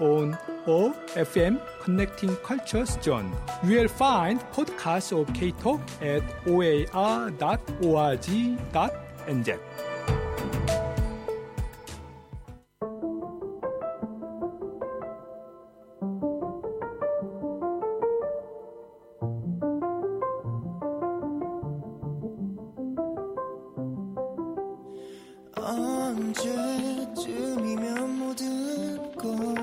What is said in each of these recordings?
on OFM connecting cultures zone. You will find podcasts of K-Talk at oar.org.nz. 언제쯤이면 모든 걸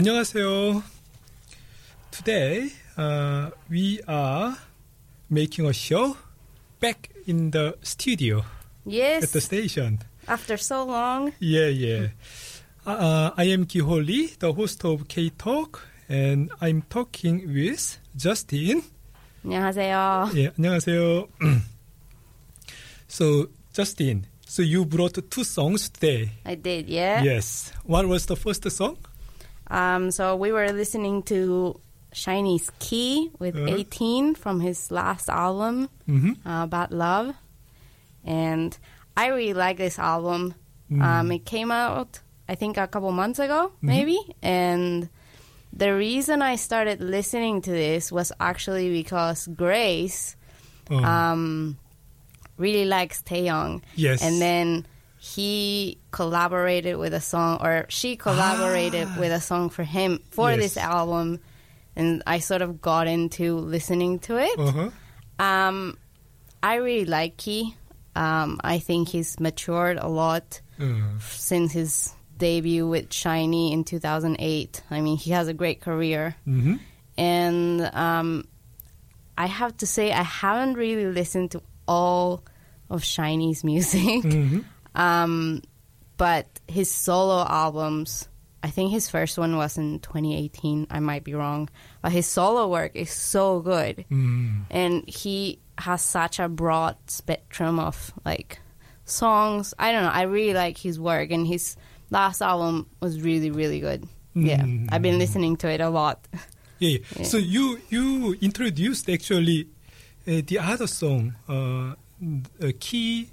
안녕하세요. Today uh, we are making a show back in the studio. Yes. At the station. After so long. Yeah, yeah. Uh, uh I am Kiho Lee, the host of K Talk, and I'm talking with Justine. 안녕하세요. Yeah. 안녕하세요. so, Justine, so you brought two songs today. I did, yeah. Yes. What was the first song? Um, so we were listening to SHINee's Key with uh-huh. 18 from his last album, mm-hmm. uh, Love. And I really like this album. Mm-hmm. Um, it came out, I think, a couple months ago, mm-hmm. maybe. And the reason I started listening to this was actually because Grace oh. um, really likes Taeyeon. Yes. And then he collaborated with a song, or she collaborated Ah. with a song for him for Yes. this album. And I sort of got into listening to it. uh-huh. Um, I really like Key. Um, I think he's matured a lot 어. since his debut with SHINee in 2008. I mean, he has a great career. Mhm. And um, I have to say, I haven't really listened to all of SHINee's music. Mhm. Um, but his solo albums, I think his first one was in 2018. I might be wrong. But his solo work is so good. 음. And he has such a broad spectrum of like songs. I don't know. I really like his work. And his last album was really, really good. Yeah. Mm. I've been listening to it a lot. Yeah, yeah. Yeah. So you you introduced actually uh, the other song, uh, uh, Key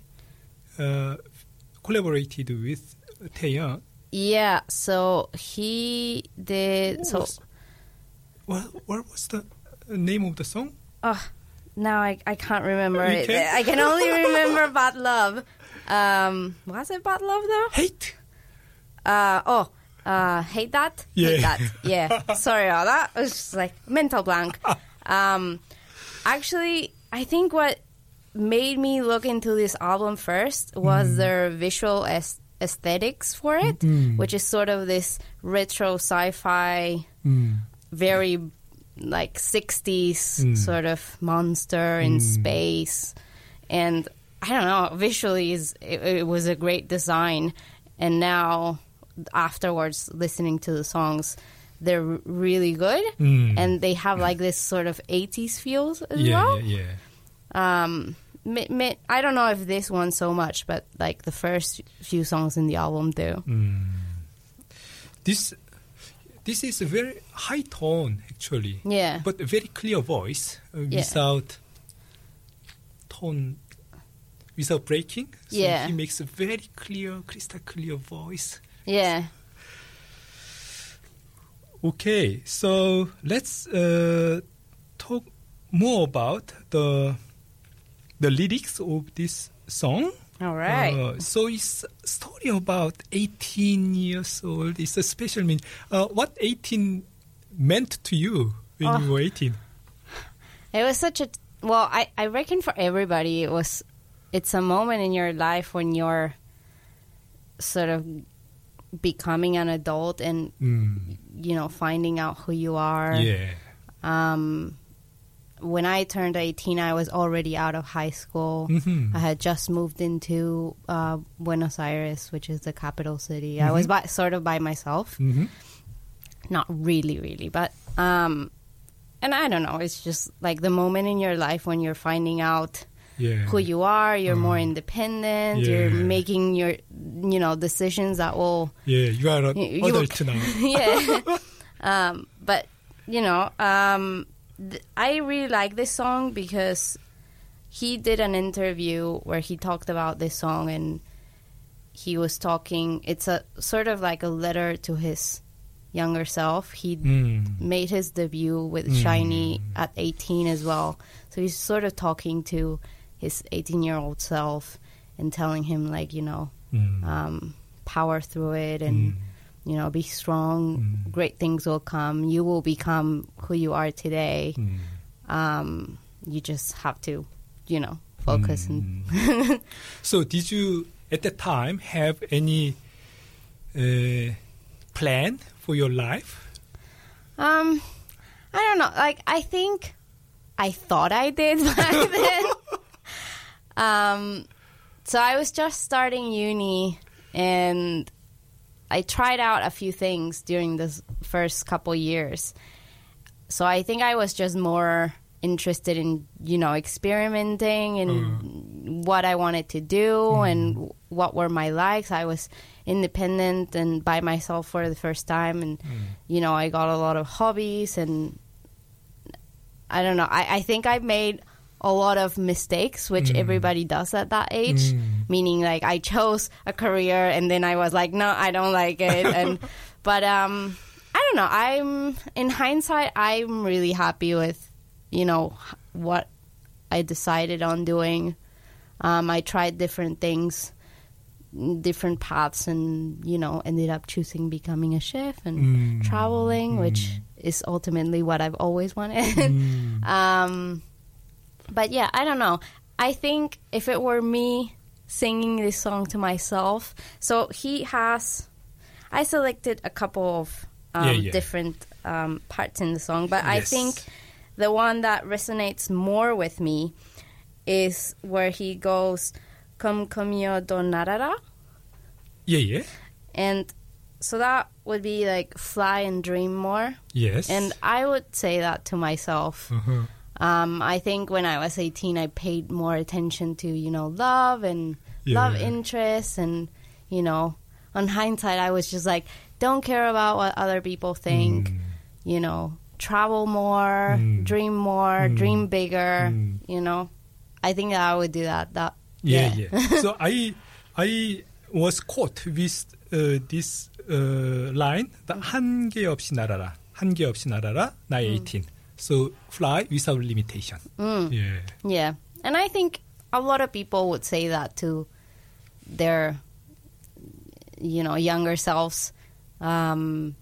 uh, collaborated with Taeyeon. Yeah. So he did. So. What, what what was the name of the song? Oh, now I, I can't remember You it. can't? I can only remember Bad Love. Um, was it Bad Love though? Hate. Uh, oh, uh, Hate That? Yeah. Hate That. Yeah. Sorry about that. It was just like mental blank. Um, actually, I think what made me look into this album first was their visual aes- aesthetics for it, Mm. which is sort of this retro sci-fi 음. very like 60s Mm. sort of monster in space and i don't know visually is it, it was a great design and now afterwards listening to the songs they're really good Mm. and they have like this sort of 80s feels as Yeah, well yeah, yeah. um i don't know if this one so much but like the first few songs in the album do This this is a very high tone actually, yeah but a very clear voice uh, Yeah. without tone, without breaking. So Yeah. he makes a very clear, crystal clear voice. yeah Okay, so let's uh, talk more about the the lyrics of this song. all right Uh, so it's a story about 18 years old. It's a special mean. Uh, what 18 meant to you when Oh. you were 18? It was such a well. I I reckon for everybody, it was. It's a moment in your life when you're sort of becoming an adult and Mm, you know finding out who you are. yeah. Um, when I turned eighteen, I was already out of high school. Mhm. I had just moved into uh, Buenos Aires, which is the capital city. I was by, sort of by myself Mhm. not really really but um and i don't know it's just like the moment in your life when you're finding out Yeah. who you are you're more independent you're making your you know decisions that will Yeah, you are an You- you- now. yeah um but you know um th- i really like this song because he did an interview where he talked about this song and he was talking it's a sort of like a letter to his younger self he Mm. made his debut with SHINee at 18 as well. So he's sort of talking to his 18 year old self and telling him, like, you know, Mm. um, power through it and, you know, be strong. Great things will come. You will become who you are today. Mm. Um, you just have to, you know, focus and. So, did you at that time have any uh, plan for your life? Um, I don't know. Like, I think I thought I did back then. um, so I was just starting uni, and I tried out a few things during the first couple years. So I think I was just more interested in, you know, experimenting and oh, what I wanted to do mm-hmm. and what were my likes. I was independent and by myself for the first time, and mm. you know, I got a lot of hobbies and I don't know. I, I think I made a lot of mistakes, which everybody does at that age. Meaning, like I chose a career and then I was like, no, I don't like it. and but um, I don't know. I'm in hindsight, I'm really happy with you know what I decided on doing. Um, I tried different things, different paths, and you know ended up choosing becoming a chef and traveling, which is ultimately what I've always wanted. um, but yeah, I don't know. I think if it were me singing this song to myself, so he has. I selected a couple of um, Yeah, yeah. different um, parts in the song, but I think the one that resonates more with me is where he goes, "Come, come, yo, don narara," Yeah, yeah. and so that would be like "Fly and Dream More," Yes. and I would say that to myself. Uh-huh. Um, I think when I was 18, I paid more attention to, you know, love and love Yeah. interests. And, you know, on hindsight, I was just like, don't care about what other people think, Mm. you know, travel more, dream more, dream bigger, Mm. you know. I think that I would do that. That Yeah, yeah. so I I was caught with uh, this uh, line that 한계 없이 날아라. 한계 없이 날아라. 나의 18. So fly without limitation. Yeah. Yeah. And I think a lot of people would say that to their, you know, younger selves. Um,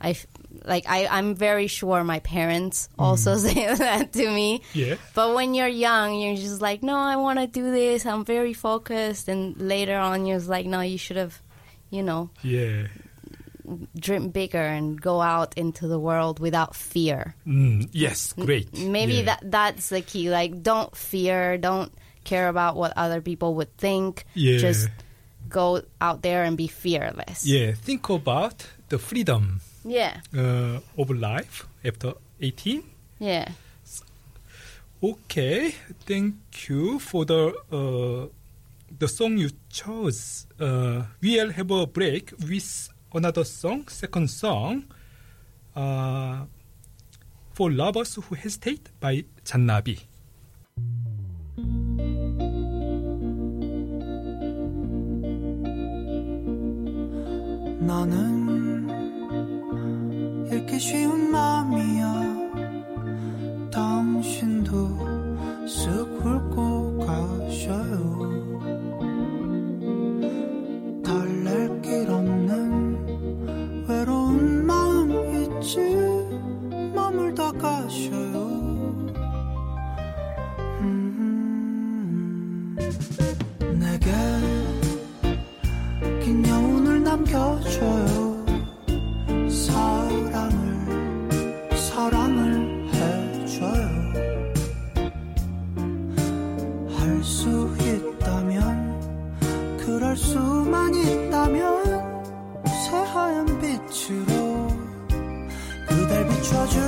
I like I, I'm very sure my parents also say that to me. Yeah. But when you're young, you're just like, no, I want to do this. I'm very focused. And later on, you're just like, no, you should have, you know, Yeah. Dream bigger and go out into the world without fear. Mm, yes, great. Maybe yeah. that that's the key. Like, don't fear. Don't care about what other people would think. Yeah. Just go out there and be fearless. Yeah, think about the freedom Yeah. uh, of life after 18. Yeah. Okay, thank you for the uh, the song you chose. Uh, we'll have a break with another song, second song, uh, for lovers who hesitate by 잔나비. 나는 웃어줘.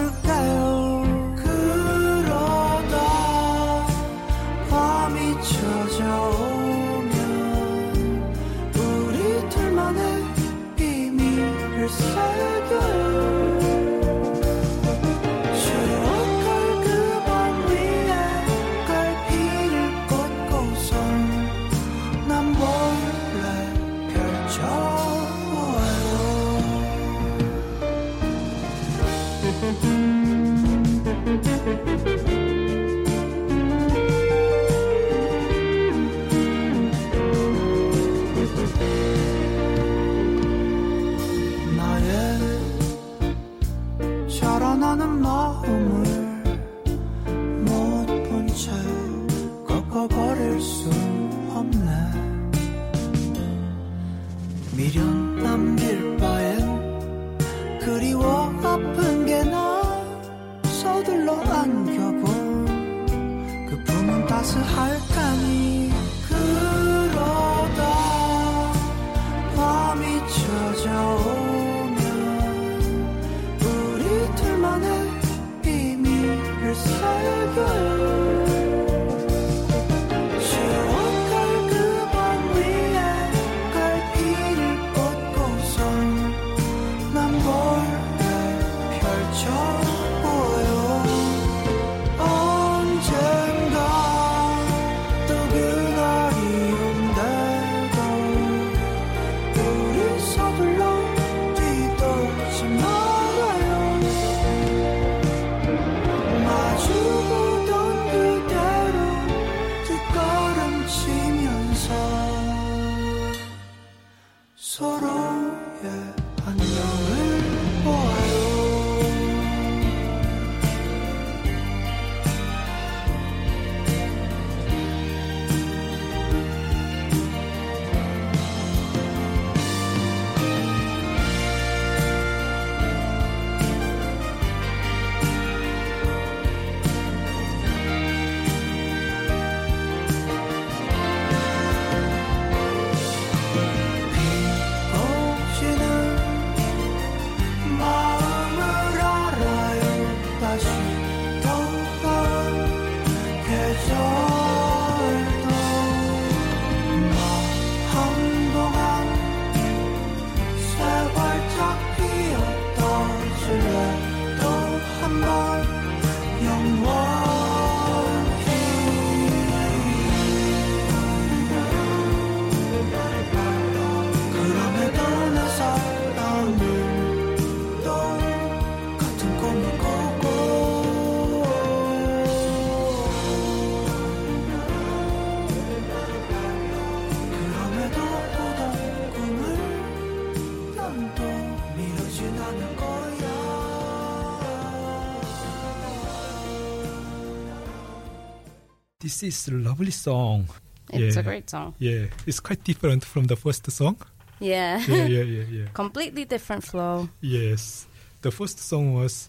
This is a lovely song. It's yeah. a great song. Yeah, it's quite different from the first song. Yeah. Yeah, yeah, yeah, yeah. Completely different flow. yes, the first song was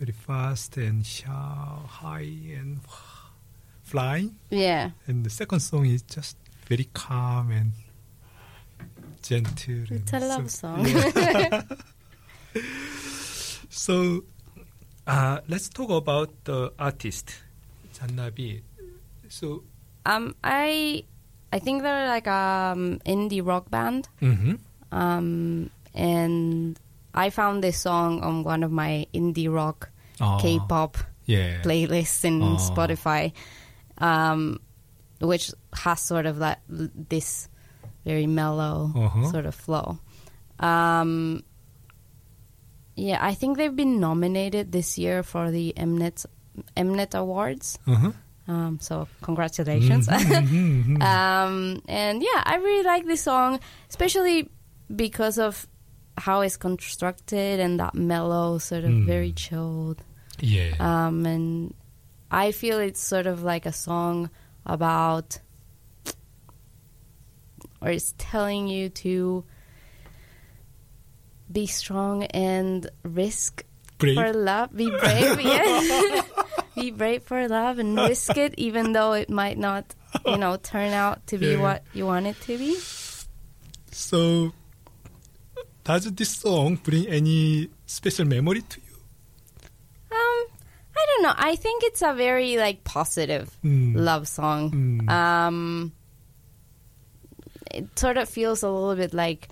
very fast and sharp, high and flying, Yeah. and the second song is just very calm and gentle. It's a love so- song. yeah. so, uh, let's talk about the artist, Jannabi. So, Um, I I think they're like um indie rock band. mhm. Um, and I found this song on one of my indie rock K-pop yeah. playlists in. Spotify, um, which has sort of that this very mellow Uh-huh. sort of flow. Um, yeah, I think they've been nominated this year for the Mnet Mnet Awards. Uh-huh. Um, so congratulations. Mhm, mhm. um, and yeah, I really like this song, especially because of how it's constructed and that mellow, sort of Mm. very chilled. yeah. Um, and I feel it's sort of like a song about, or it's telling you to be strong and risk Brave. for love. Be brave, yeah. be brave for love and risk it, even though it might not, you know, turn out to be Yeah. what you want it to be. So, does this song bring any special memory to you? Um, I don't know. I think it's a very like positive Mm. love song. Mm. Um, it sort of feels a little bit like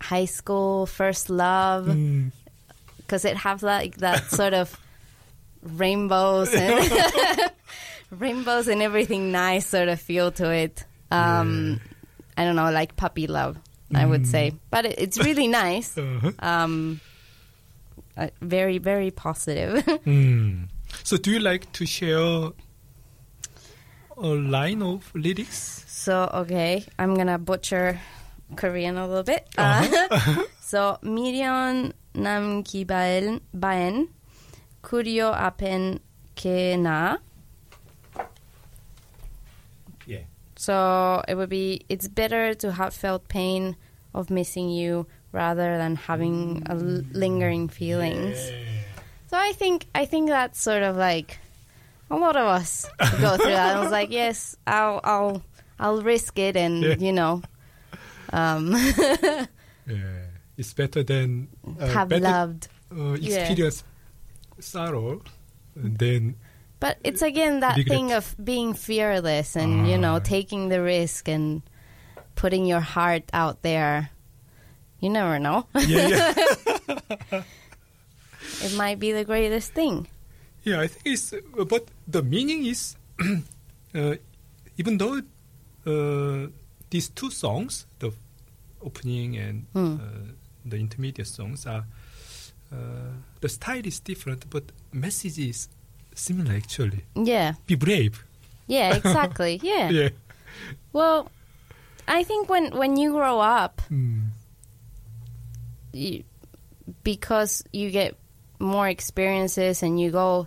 high school first love Mm. because it has like that sort of rainbows and rainbows and everything nice sort of feel to it. Um, yeah. I don't know, like puppy love, I would mm-hmm. say. But it, it's really nice. Uh-huh. Um, uh, very, very positive. mm. So, do you like to share a line of lyrics? So, okay, I'm gonna butcher Korean a little bit. Uh-huh. So, Miriam Nam Ki Baen, Curio Apen Kena. Yeah. So it would be it's better to have felt pain of missing you rather than having a l- lingering feelings. Yeah. So I think I think that's sort of like a lot of us go through that. I was like, yes, I'll I'll I'll risk it, and yeah. you know, um, yeah, it's better than uh, have better, loved uh, experience sorrow than But it's again that Regret. thing of being fearless and you know Ah. taking the risk and putting your heart out there. You never know. yeah, yeah. it might be the greatest thing. Yeah, I think it's, uh, but the meaning is, uh, even though uh, these two songs, the opening and Hmm. uh, the intermediate songs, are uh, the style is different, but message is similar actually. Yeah. Be brave. Yeah. Exactly. yeah. Yeah. Well, I think when when you grow up, Mm. you, because you get more experiences and you go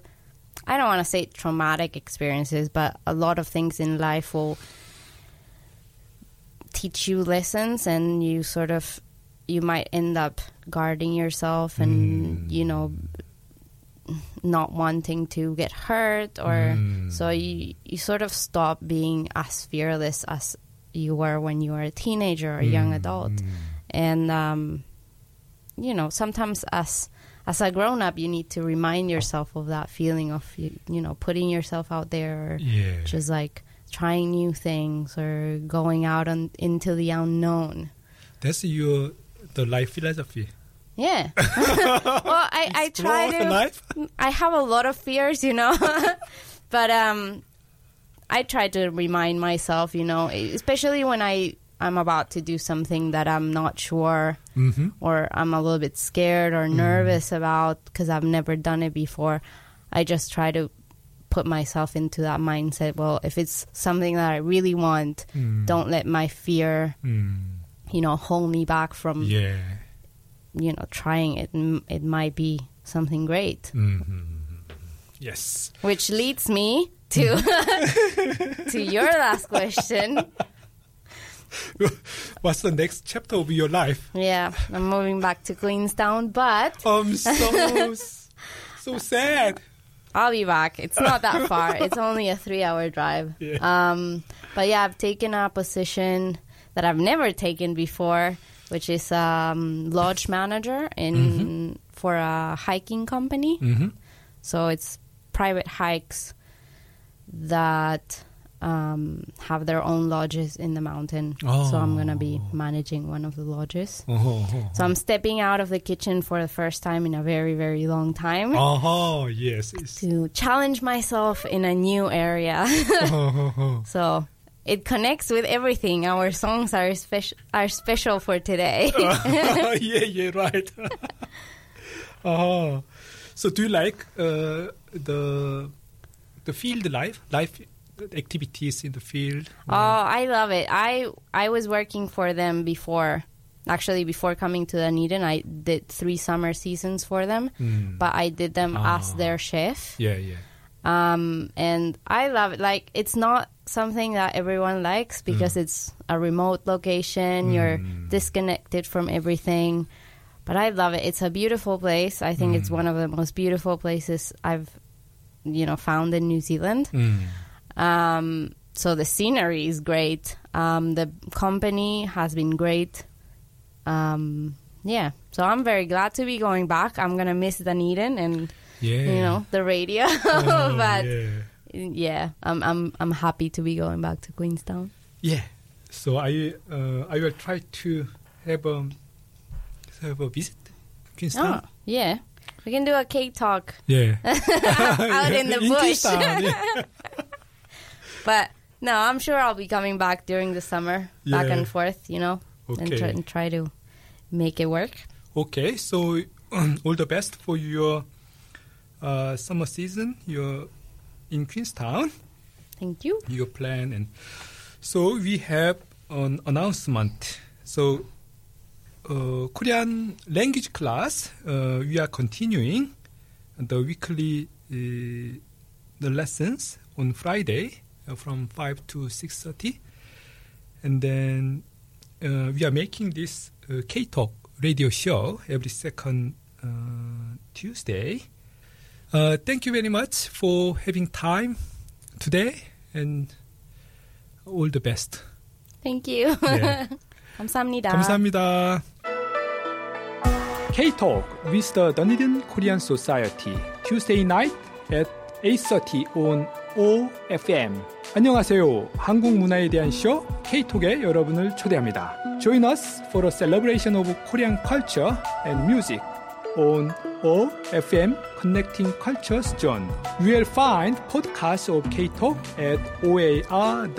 I don't want to say traumatic experiences, but a lot of things in life will teach you lessons and you sort of you might end up guarding yourself and Mm. you know not wanting to get hurt or Mm. so you you sort of stop being as fearless as you were when you were a teenager or a young Mm, adult mm. and um, you know sometimes as as a grown up you need to remind yourself of that feeling of you, you know putting yourself out there or Yeah. just like trying new things or going out on, into the unknown That's your the life philosophy. yeah well i i try to life. i have a lot of fears you know but um i try to remind myself you know especially when i i'm about to do something that i'm not sure hmm or I'm a little bit scared or nervous about because I've never done it before, I just try to put myself into that mindset. Well, if it's something that I really want, Mm. don't let my fear, Mm. You know, hold me back from, Yeah. you know, trying it. It might be something great. hmm Yes. Which leads me to to your last question. What's the next chapter of your life? Yeah, I'm moving back to Queenstown, but I'm so so sad. I'll be back. It's not that far. It's only a three-hour drive. Yeah. Um, but yeah, I've taken a position that I've never taken before, which is um, lodge manager in for a hiking company. Mm-hmm. So it's private hikes that um, have their own lodges in the mountain. So I'm gonna be managing one of the lodges. Oh, So I'm stepping out of the kitchen for the first time in a very, very long time oh, yes. To challenge myself in a new area. oh, so it connects with everything. Our songs are special are special for today. yeah, yeah, right. oh, so do you like uh, the the field life, life activities in the field? Oh, I love it. I I was working for them before. Actually, before coming to Dunedin, I did three summer seasons for them, Mm. but I did them as Ah. their chef. Yeah, yeah. Um, and I love it. Like, it's not something that everyone likes because it's a remote location. You're Mm. disconnected from everything. But I love it. It's a beautiful place. I think it's one of the most beautiful places I've, you know, found in New Zealand. Mm. Um, so the scenery is great. Um, the company has been great. Um, yeah, so I'm very glad to be going back. I'm gonna miss Dunedin and Yeah. you know the radio, Oh, but yeah. Yeah. I'm I'm I'm happy to be going back to Queenstown. Yeah. So I uh, I will try to have a have a visit Queenstown. Oh, yeah, we can do a K Talk Yeah. out in the bush. Queenstown, yeah. But no, I'm sure I'll be coming back during the summer, back and forth. You know, and, Okay. try, and try to make it work. Okay. So all the best for your uh, summer season. You're in Queenstown. Thank you. Your plan and so we have an announcement. So uh, Korean language class. Uh, we are continuing the weekly uh, the lessons on Friday uh, from five to six thirty, and then uh, we are making this uh, K Talk radio show every second uh, Tuesday. Uh, thank you very much for having time today, and all the best. Thank you. 네. 감사합니다. 감사합니다. K-Talk with the Dunedin Korean Society Tuesday night at 8.30 on OFM 안녕하세요. 한국 문화에 대한 쇼 K-Talk에 여러분을 초대합니다. Join us for a celebration of Korean culture and music on OFM Connecting Cultures Zone. You will find podcasts of K-Talk at oar.org.nz.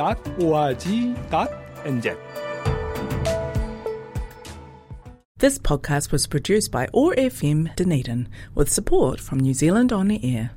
This podcast was produced by OAR FM Dunedin with support from New Zealand On the Air.